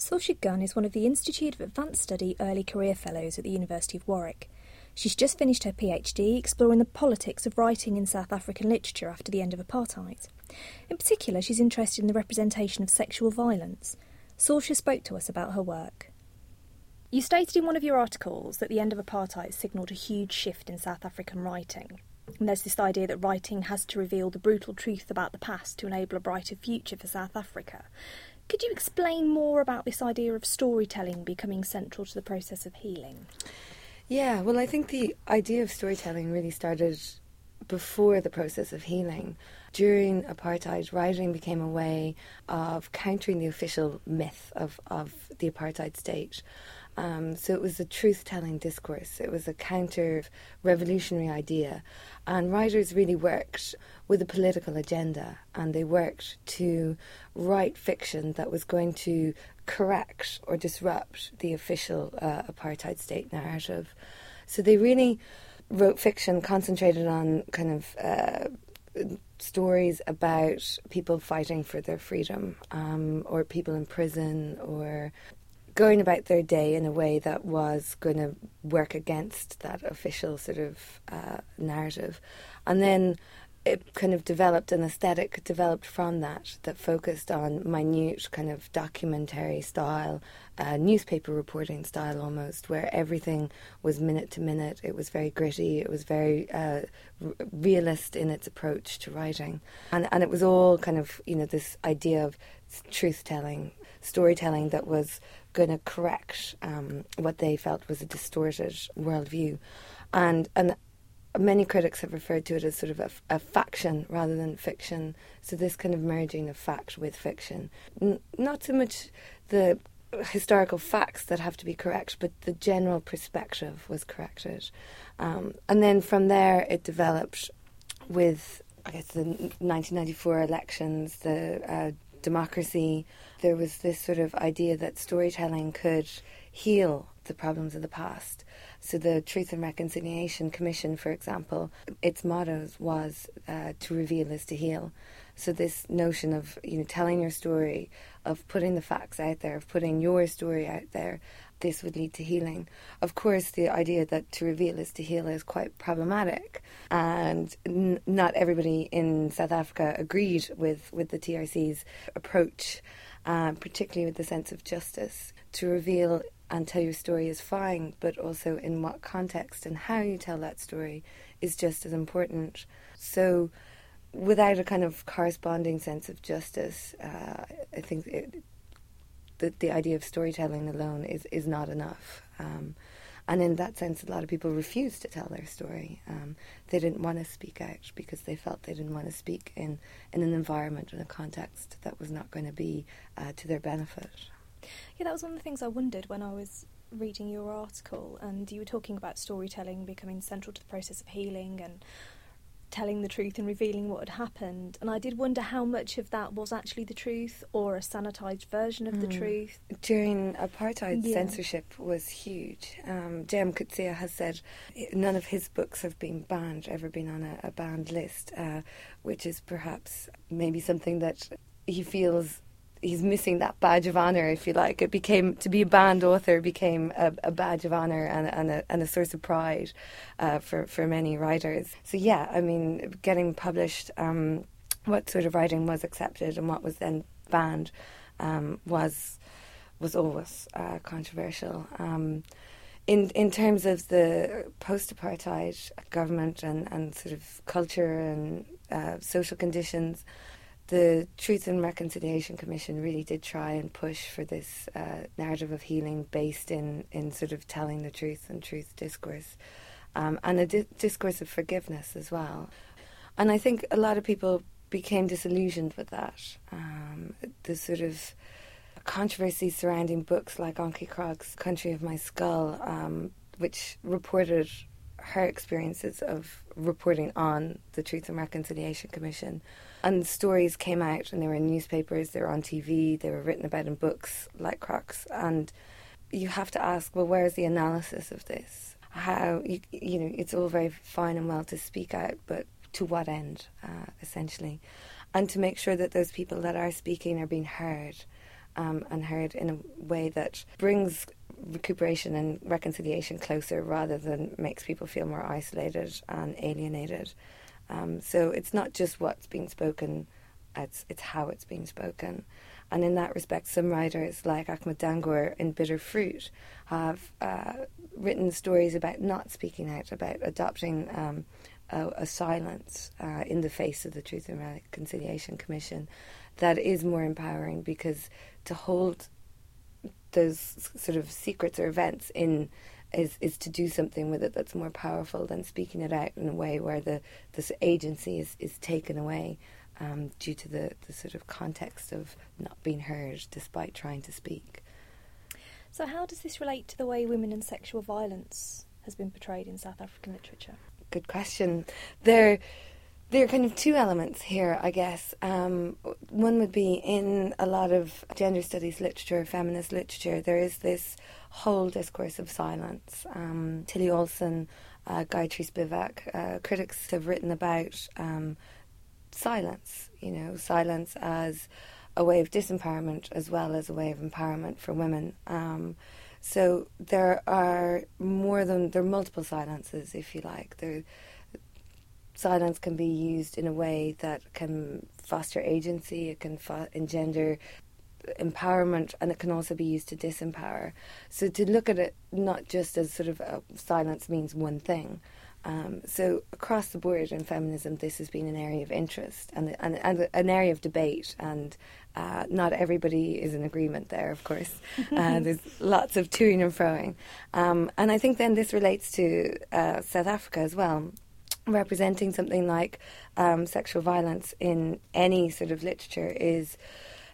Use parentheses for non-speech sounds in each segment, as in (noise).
Sorcha Gunne is one of the Institute of Advanced Study Early Career Fellows at the University of Warwick. She's just finished her PhD exploring the politics of writing in South African literature after the end of apartheid. In particular, she's interested in the representation of sexual violence. Saoirse spoke to us about her work. You stated in one of your articles that the end of apartheid signalled a huge shift in South African writing. And there's this idea that writing has to reveal the brutal truth about the past to enable a brighter future for South Africa. Could you explain more about this idea of storytelling becoming central to the process of healing? Yeah, well, I think the idea of storytelling really started before the process of healing. During apartheid, writing became a way of countering the official myth of, of the apartheid state. Um, so it was a truth telling discourse, it was a counter revolutionary idea. And writers really worked with a political agenda and they worked to write fiction that was going to correct or disrupt the official uh, apartheid state narrative. So they really wrote fiction concentrated on kind of uh, stories about people fighting for their freedom um, or people in prison or going about their day in a way that was going to work against that official sort of uh, narrative. And then it kind of developed an aesthetic developed from that that focused on minute kind of documentary style uh, newspaper reporting style almost where everything was minute to minute. It was very gritty. It was very uh, r- realist in its approach to writing. And and it was all kind of you know this idea of truth telling storytelling that was going to correct um, what they felt was a distorted worldview. And and many critics have referred to it as sort of a, a, faction rather than fiction. So this kind of merging of fact with fiction, N- not so much the historical facts that have to be correct, but the general perspective was corrected, um, and then from there it developed with I guess the 1994 elections, the uh, democracy. There was this sort of idea that storytelling could heal the problems of the past. So the Truth and Reconciliation Commission, for example, its motto was uh, to reveal is to heal. So this notion of you know telling your story, of putting the facts out there, of putting your story out there, this would lead to healing. Of course, the idea that to reveal is to heal is quite problematic, and n- not everybody in South Africa agreed with with the TRC's approach, uh, particularly with the sense of justice. To reveal and tell your story is fine, but also in what context and how you tell that story is just as important. So, without a kind of corresponding sense of justice, uh, I think it, the the idea of storytelling alone is is not enough. Um, and in that sense, a lot of people refused to tell their story. Um, they didn't want to speak out because they felt they didn't want to speak in, in an environment, in a context that was not going to be uh, to their benefit. Yeah, that was one of the things I wondered when I was reading your article, and you were talking about storytelling becoming central to the process of healing and telling the truth and revealing what had happened. And I did wonder how much of that was actually the truth or a sanitized version of mm. the hmm. truth. During apartheid, yeah. censorship was huge. Um, J. M. Coetzee has said none of his books have been banned, ever been on a, a banned list, uh, which is perhaps maybe something that he feels he's missing that badge of honor, if you like. It became to be a banned author became a, a badge of honor and, and, a, and a source of pride uh, for for many writers. So yeah, I mean, getting published, um, what sort of writing was accepted and what was then banned um, was was always uh, controversial. Um, in in terms of the post-apartheid government and, and sort of culture and uh, social conditions, the Truth and Reconciliation Commission really did try and push for this uh, narrative of healing based in, in sort of telling the truth and truth discourse, um, and a di- discourse of forgiveness as well. And I think a lot of people became disillusioned with that. Um, the sort of controversy surrounding books like Antjie Krog's Country of My Skull, um, which reported her experiences of reporting on the Truth and Reconciliation Commission. And stories came out and they were in newspapers, they were on TV, they were written about in books like Krog's. And you have to ask, well, where's the analysis of this? How, you, you know, it's all very fine and well to speak out, but to what end, uh, essentially? And to make sure that those people that are speaking are being heard um, and heard in a way that brings recuperation and reconciliation closer rather than makes people feel more isolated and alienated. Um, so it's not just what's being spoken, it's, it's how it's being spoken. And in that respect, some writers like Ahmed Dangor in Bitter Fruit have uh, written stories about not speaking out, about adopting um, a, a, silence uh, in the face of the Truth and Reconciliation Commission that is more empowering because to hold those sort of secrets or events in is is to do something with it that's more powerful than speaking it out in a way where the this agency is, is taken away um, due to the, the sort of context of not being heard despite trying to speak. So, how does this relate to the way women and sexual violence has been portrayed in South African literature? Good question. There, there are kind of two elements here, I guess. Um, one would be in a lot of gender studies literature, feminist literature, there is this whole discourse of silence. Um, Tillie Olsen, uh, Gayatri Spivak, uh, critics have written about um, silence, you know, silence as a way of disempowerment as well as a way of empowerment for women. Um, so there are more than there are multiple silences, if you like. There, silence can be used in a way that can foster agency. It can engender empowerment, and it can also be used to disempower. So to look at it not just as sort of silence means one thing, um, so across the board in feminism, this has been an area of interest and, and, and an area of debate, and uh, not everybody is in agreement there. Of course, (laughs) uh, there's lots of toing and froing, um, and I think then this relates to uh, South Africa as well. Representing something like um, sexual violence in any sort of literature is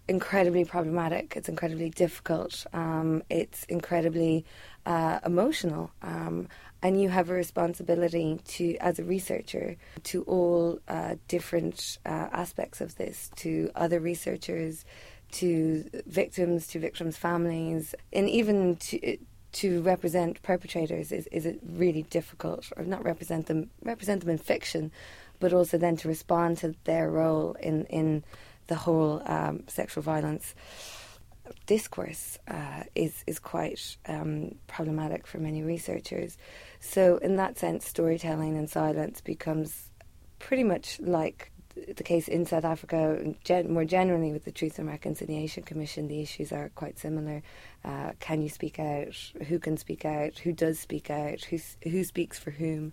incredibly problematic. It's incredibly difficult. Um, it's incredibly uh, emotional. Um, and you have a responsibility to, as a researcher, to all uh, different uh, aspects of this, to other researchers, to victims, to victims' families, and even to to represent perpetrators is, is it really difficult, or not represent them, represent them in fiction, but also then to respond to their role in in the whole um, sexual violence discourse uh, is is quite um, problematic for many researchers. So, in that sense, storytelling and silence becomes pretty much like the case in South Africa. Gen- more generally, with the Truth and Reconciliation Commission, the issues are quite similar. Uh, can you speak out? Who can speak out? Who does speak out? Who who speaks for whom?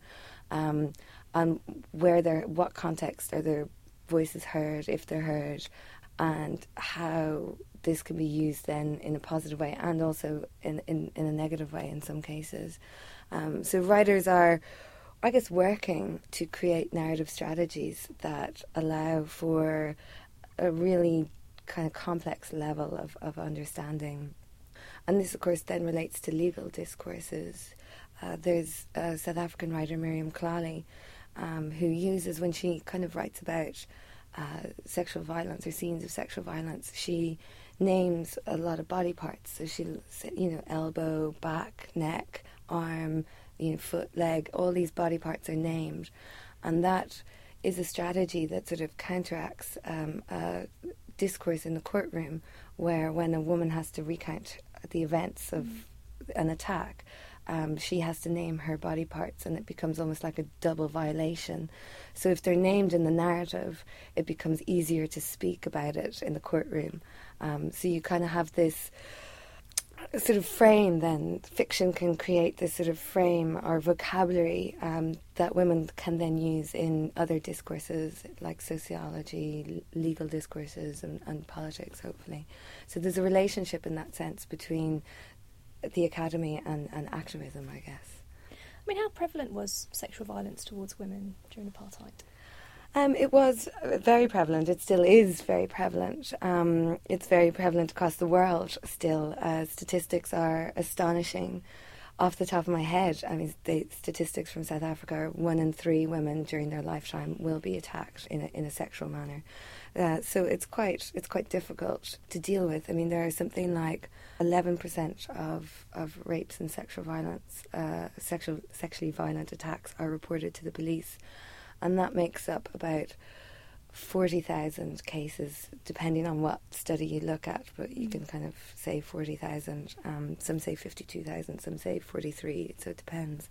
Um, and where there, what context are their voices heard, if they're heard, and how this can be used then in a positive way and also in, in, in a negative way in some cases. Um, so writers are, I guess, working to create narrative strategies that allow for a really kind of complex level of, of understanding. And this, of course, then relates to legal discourses. Uh, there's a South African writer, Miriam Tlali, um, who uses, when she kind of writes about uh, sexual violence or scenes of sexual violence, she names a lot of body parts. So she, you know, elbow, back, neck, arm, you know, foot, leg, all these body parts are named. And that is a strategy that sort of counteracts um, a discourse in the courtroom where when a woman has to recount the events of an attack, um, she has to name her body parts, and it becomes almost like a double violation. So, if they're named in the narrative, it becomes easier to speak about it in the courtroom. Um, so, you kind of have this sort of frame then fiction can create this sort of frame or vocabulary um, that women can then use in other discourses like sociology legal discourses and, and, politics hopefully so there's a relationship in that sense between the academy and, and activism, I guess. I mean, how prevalent was sexual violence towards women during apartheid? Um, it was very prevalent. It still is very prevalent. Um, it's very prevalent across the world still. Uh, statistics are astonishing. Off the top of my head, I mean, the statistics from South Africa are one in three women during their lifetime will be attacked in a, in a sexual manner. Uh, so it's quite it's quite difficult to deal with. I mean, there are something like 11% of, of rapes and sexual violence, uh, sexual sexually violent attacks are reported to the police, and that makes up about 40,000 cases, depending on what study you look at, but you can kind of say 40,000. Um, some say 52,000, some say 43, so it depends.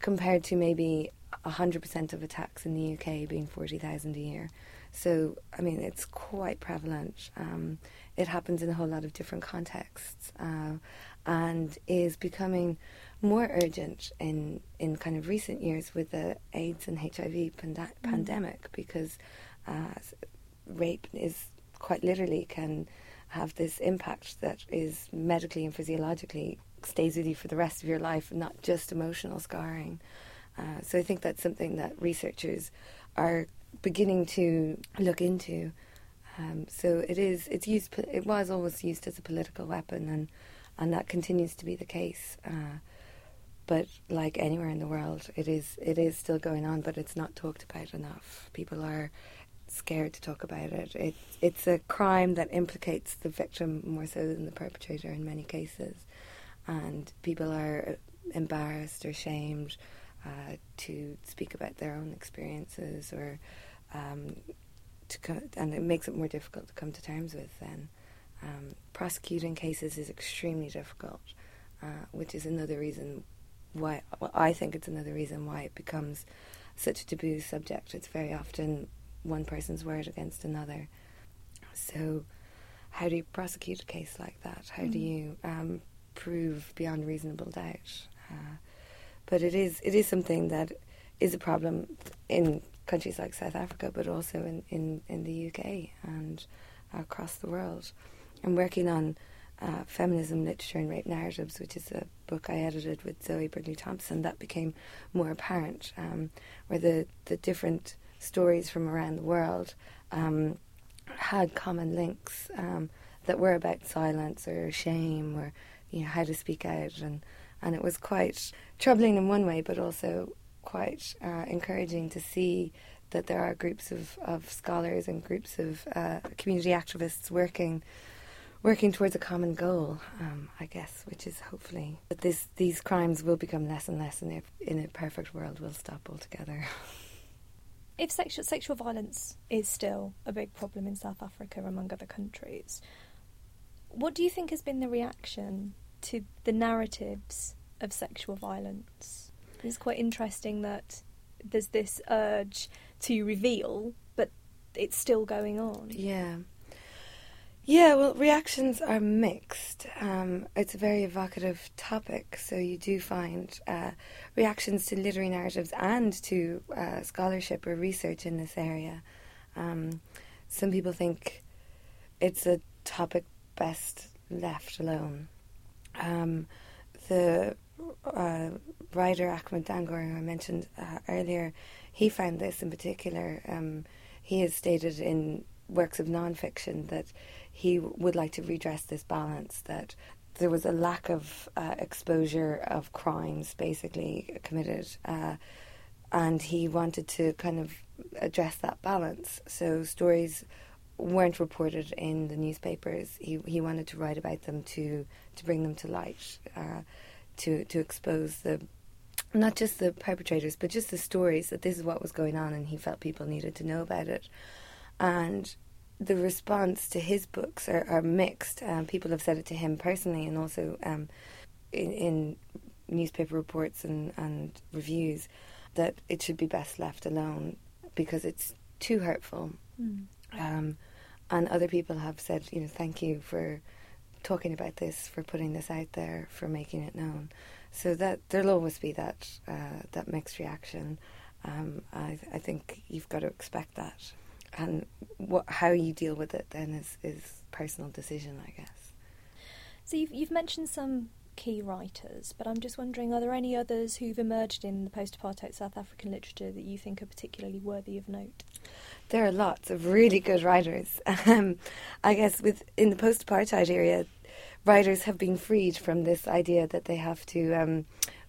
Compared to maybe 100% of attacks in the UK being 40,000 a year. So, I mean, it's quite prevalent. Um, it happens in a whole lot of different contexts uh, and is becoming more urgent in, in kind of recent years with the AIDS and HIV panda- mm. pandemic because uh, rape is quite literally can have this impact that is medically and physiologically stays with you for the rest of your life, not just emotional scarring. Uh, so I think that's something that researchers are beginning to look into. Um, so it is. It's used. It was always used as a political weapon, and and that continues to be the case. Uh, but like anywhere in the world, it is. It is still going on, but it's not talked about enough. People are scared to talk about it. It's it's a crime that implicates the victim more so than the perpetrator in many cases, and people are embarrassed or shamed uh, to speak about their own experiences or um, to co- and it makes it more difficult to come to terms with. Then um, prosecuting cases is extremely difficult, uh, which is another reason why well, I think it's another reason why it becomes such a taboo subject. It's very often one person's word against another. So, how do you prosecute a case like that? How mm. do you um, prove beyond reasonable doubt? Uh, but it is it is something that is a problem in countries like South Africa, but also in, in, in the UK and across the world. I'm working on uh, feminism literature and rape narratives, which is a book I edited with Zoe Brigley Thompson. That became more apparent, um, where the the different stories from around the world um, had common links um, that were about silence or shame or you know how to speak out and and it was quite troubling in one way but also quite uh, encouraging to see that there are groups of, of scholars and groups of uh, community activists working working towards a common goal, um, I guess, which is hopefully that this, these crimes will become less and less, and if in a perfect world, will stop altogether. (laughs) if sexual sexual violence is still a big problem in South Africa among other countries, what do you think has been the reaction to the narratives of sexual violence? It's quite interesting that there's this urge to reveal, but it's still going on. Yeah. Yeah, well, reactions are mixed. Um, it's a very evocative topic, so you do find uh, reactions to literary narratives and to uh, scholarship or research in this area. Um, some people think it's a topic best left alone. Um, the uh, writer Ahmed Dangor, who I mentioned uh, earlier, he found this in particular. Um, he has stated in works of non-fiction that he would like to redress this balance that there was a lack of uh, exposure of crimes basically committed uh, and he wanted to kind of address that balance. So stories weren't reported in the newspapers. He he wanted to write about them to to bring them to light uh, to to expose the not just the perpetrators but just the stories that this is what was going on and he felt people needed to know about it. And the response to his books are, are mixed. Um, people have said it to him personally, and also um, in, in, newspaper reports and, and reviews that it should be best left alone because it's too hurtful. Mm. Um, and other people have said, you know, thank you for talking about this, for putting this out there, for making it known. So that there'll always be that uh, that mixed reaction. Um, I, I think you've got to expect that and what how you deal with it then is is personal decision, I guess. So you've you've mentioned some key writers, but I'm just wondering, are there any others who've emerged in the post-apartheid South African literature that you think are particularly worthy of note? There are lots of really good writers. (laughs) Um, I guess with in the post-apartheid area, writers have been freed from this idea that they have to um,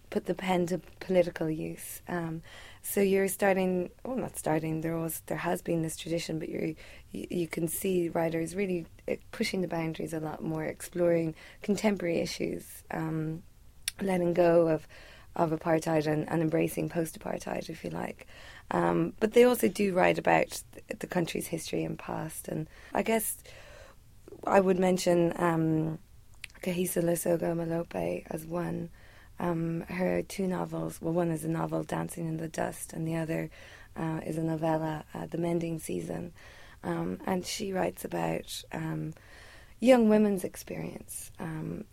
put the pen to political use. Um, so you're starting, well, not starting. There was, there has been this tradition, but you you can see writers really eh, pushing the boundaries a lot more, exploring contemporary issues, um, letting go of of apartheid and, and embracing post-apartheid, if you like. Um, but they also do write about the country's history and past. And I guess I would mention um, Kagiso Lesego Molope as one. Um, her two novels, well, one is a novel, Dancing in the Dust, and the other uh, is a novella, uh, The Mending Season. Um, and she writes about um, young women's experience. Um,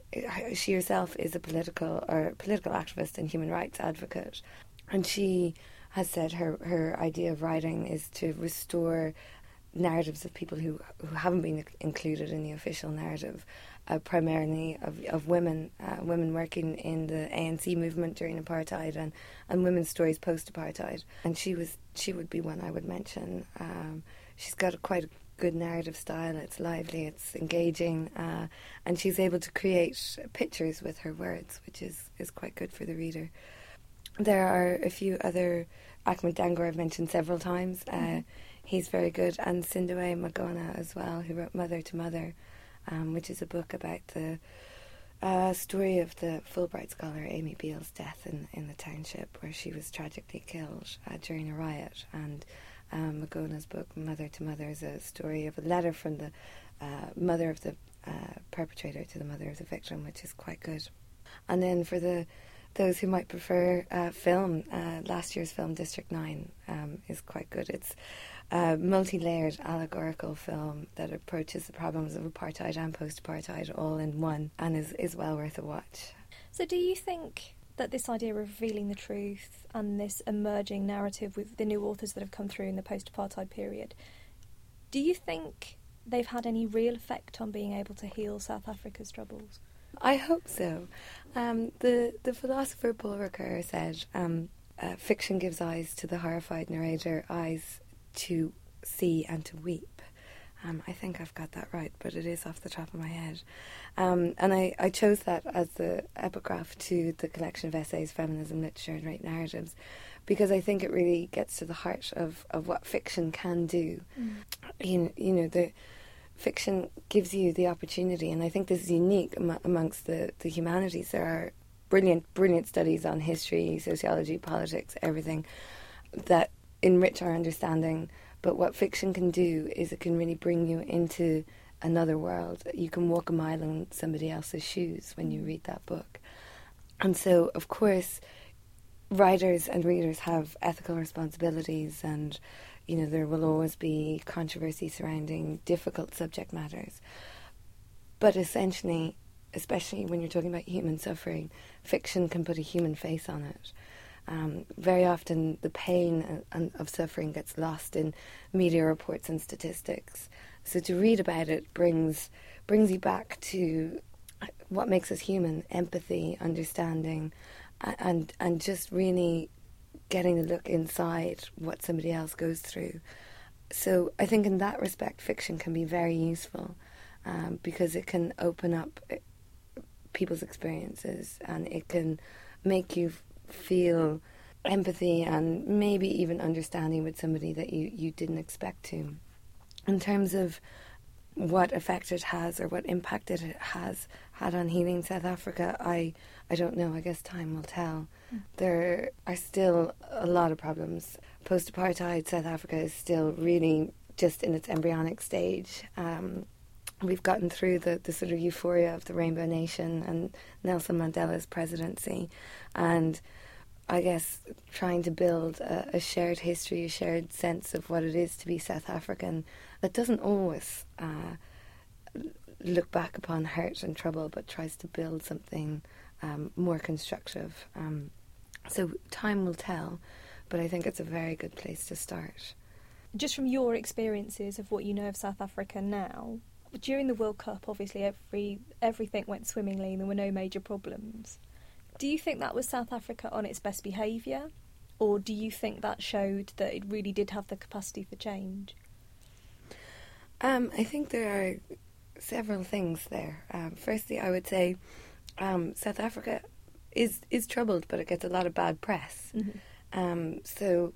she herself is a political or political activist and human rights advocate, and she has said her her idea of writing is to restore narratives of people who who haven't been included in the official narrative, uh, primarily of of women, uh, women working in the ANC movement during apartheid, and and women's stories post apartheid. And she was she would be one I would mention. Um, she's got a, quite a good narrative style. It's lively, it's engaging, uh, and she's able to create pictures with her words, which is is quite good for the reader. There are a few other Ahmed Dangor I've mentioned several times. Uh, mm-hmm. He's very good, and Sindiwe Magona as well, who wrote Mother to Mother, um, which is a book about the uh, story of the Fulbright scholar Amy Biehl's death in, in the township where she was tragically killed uh, during a riot. And um, Magona's book, Mother to Mother, is a story of a letter from the uh, mother of the uh, perpetrator to the mother of the victim, which is quite good. And then for the those who might prefer uh, film, uh, last year's film District Nine um, is quite good. It's a multi-layered allegorical film that approaches the problems of apartheid and post-apartheid all in one, and is is well worth a watch. So, do you think that this idea of revealing the truth and this emerging narrative with the new authors that have come through in the post-apartheid period, do you think they've had any real effect on being able to heal South Africa's troubles? I hope so. Um, the the philosopher Paul Ricoeur said, um, uh, "Fiction gives eyes to the horrified narrator, eyes to see and to weep." Um, I think I've got that right, but it is off the top of my head. Um, and I, I chose that as the epigraph to the collection of essays, Feminism, Literature, and Rape Narratives, because I think it really gets to the heart of, of what fiction can do. Mm. You, you know, the fiction gives you the opportunity, and I think this is unique am- amongst the, the humanities. There are brilliant, brilliant studies on history, sociology, politics, everything that enrich our understanding but what fiction can do is it can really bring you into another world. You can walk a mile in somebody else's shoes when you read that book. And so, of course, writers and readers have ethical responsibilities, and you know there will always be controversy surrounding difficult subject matters. But essentially, especially when you're talking about human suffering, fiction can put a human face on it. Um, very often, the pain of suffering gets lost in media reports and statistics. So to read about it brings brings you back to what makes us human: empathy, understanding, and and just really getting a look inside what somebody else goes through. So I think in that respect, fiction can be very useful um, because it can open up uh, people's experiences and it can make you feel empathy and maybe even understanding with somebody that you, you didn't expect to. In terms of what effect it has or what impact it has had on healing South Africa, I, I don't know. I guess time will tell. Mm. There are still a lot of problems. Post apartheid South Africa is still really just in its embryonic stage. Um, we've gotten through the, the sort of euphoria of the Rainbow Nation and Nelson Mandela's presidency. And I guess trying to build a, a, shared history, a shared sense of what it is to be South African that doesn't always uh, look back upon hurt and trouble, but tries to build something um, more constructive. Um, so time will tell, but I think it's a very good place to start. Just from your experiences of what you know of South Africa now, during the World Cup, obviously every everything went swimmingly and there were no major problems. Do you think that was South Africa on its best behaviour? Or do you think that showed that it really did have the capacity for change? Um, I think there are several things there. Um, firstly, I would say um, South Africa is is troubled, but it gets a lot of bad press. Mm-hmm. Um, so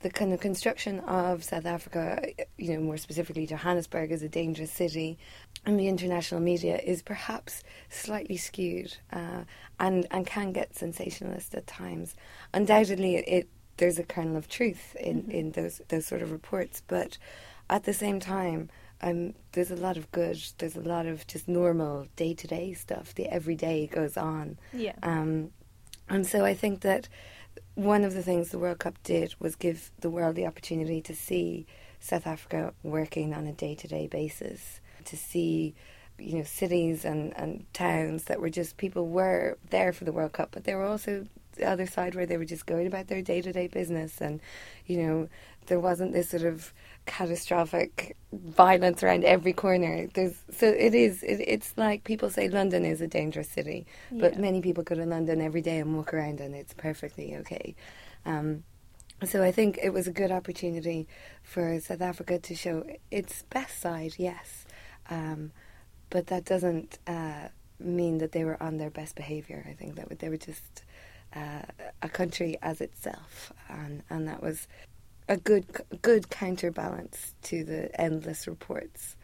the kind of construction of South Africa, you know, more specifically Johannesburg as a dangerous city, and the international media is perhaps slightly skewed uh, and and can get sensationalist at times. Undoubtedly, it there's a kernel of truth in, mm-hmm. in those those sort of reports. But at the same time, um, there's a lot of good. There's a lot of just normal day to day stuff. The everyday goes on. Yeah. Um, and so I think that one of the things the World Cup did was give the world the opportunity to see South Africa working on a day to day basis, to see you know cities and, and towns that were just people were there for the World Cup, but they were also the other side where they were just going about their day to day business, and you know there wasn't this sort of catastrophic violence around every corner. There's so it is. It, it's like people say London is a dangerous city, yeah. but many people go to London every day and walk around, and it's perfectly okay. Um, so I think it was a good opportunity for South Africa to show its best side, yes, um, but that doesn't uh, mean that they were on their best behaviour. I think that they were just uh, a country as itself, and and that was a good good counterbalance to the endless reports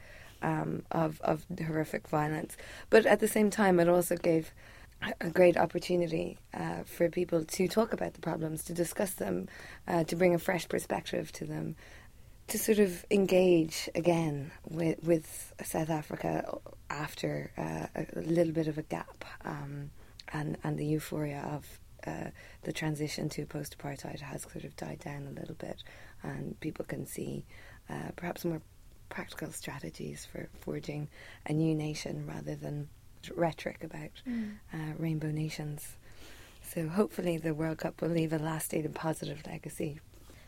um, of of horrific violence. But at the same time, it also gave a great opportunity uh, for people to talk about the problems, to discuss them, uh, to bring a fresh perspective to them, to sort of engage again with, with South Africa after uh, a little bit of a gap um, and, and the euphoria of uh, the transition to post apartheid has sort of died down a little bit, and people can see uh, perhaps more practical strategies for forging a new nation rather than rhetoric about mm. uh, rainbow nations. So hopefully the World Cup will leave a lasting and positive legacy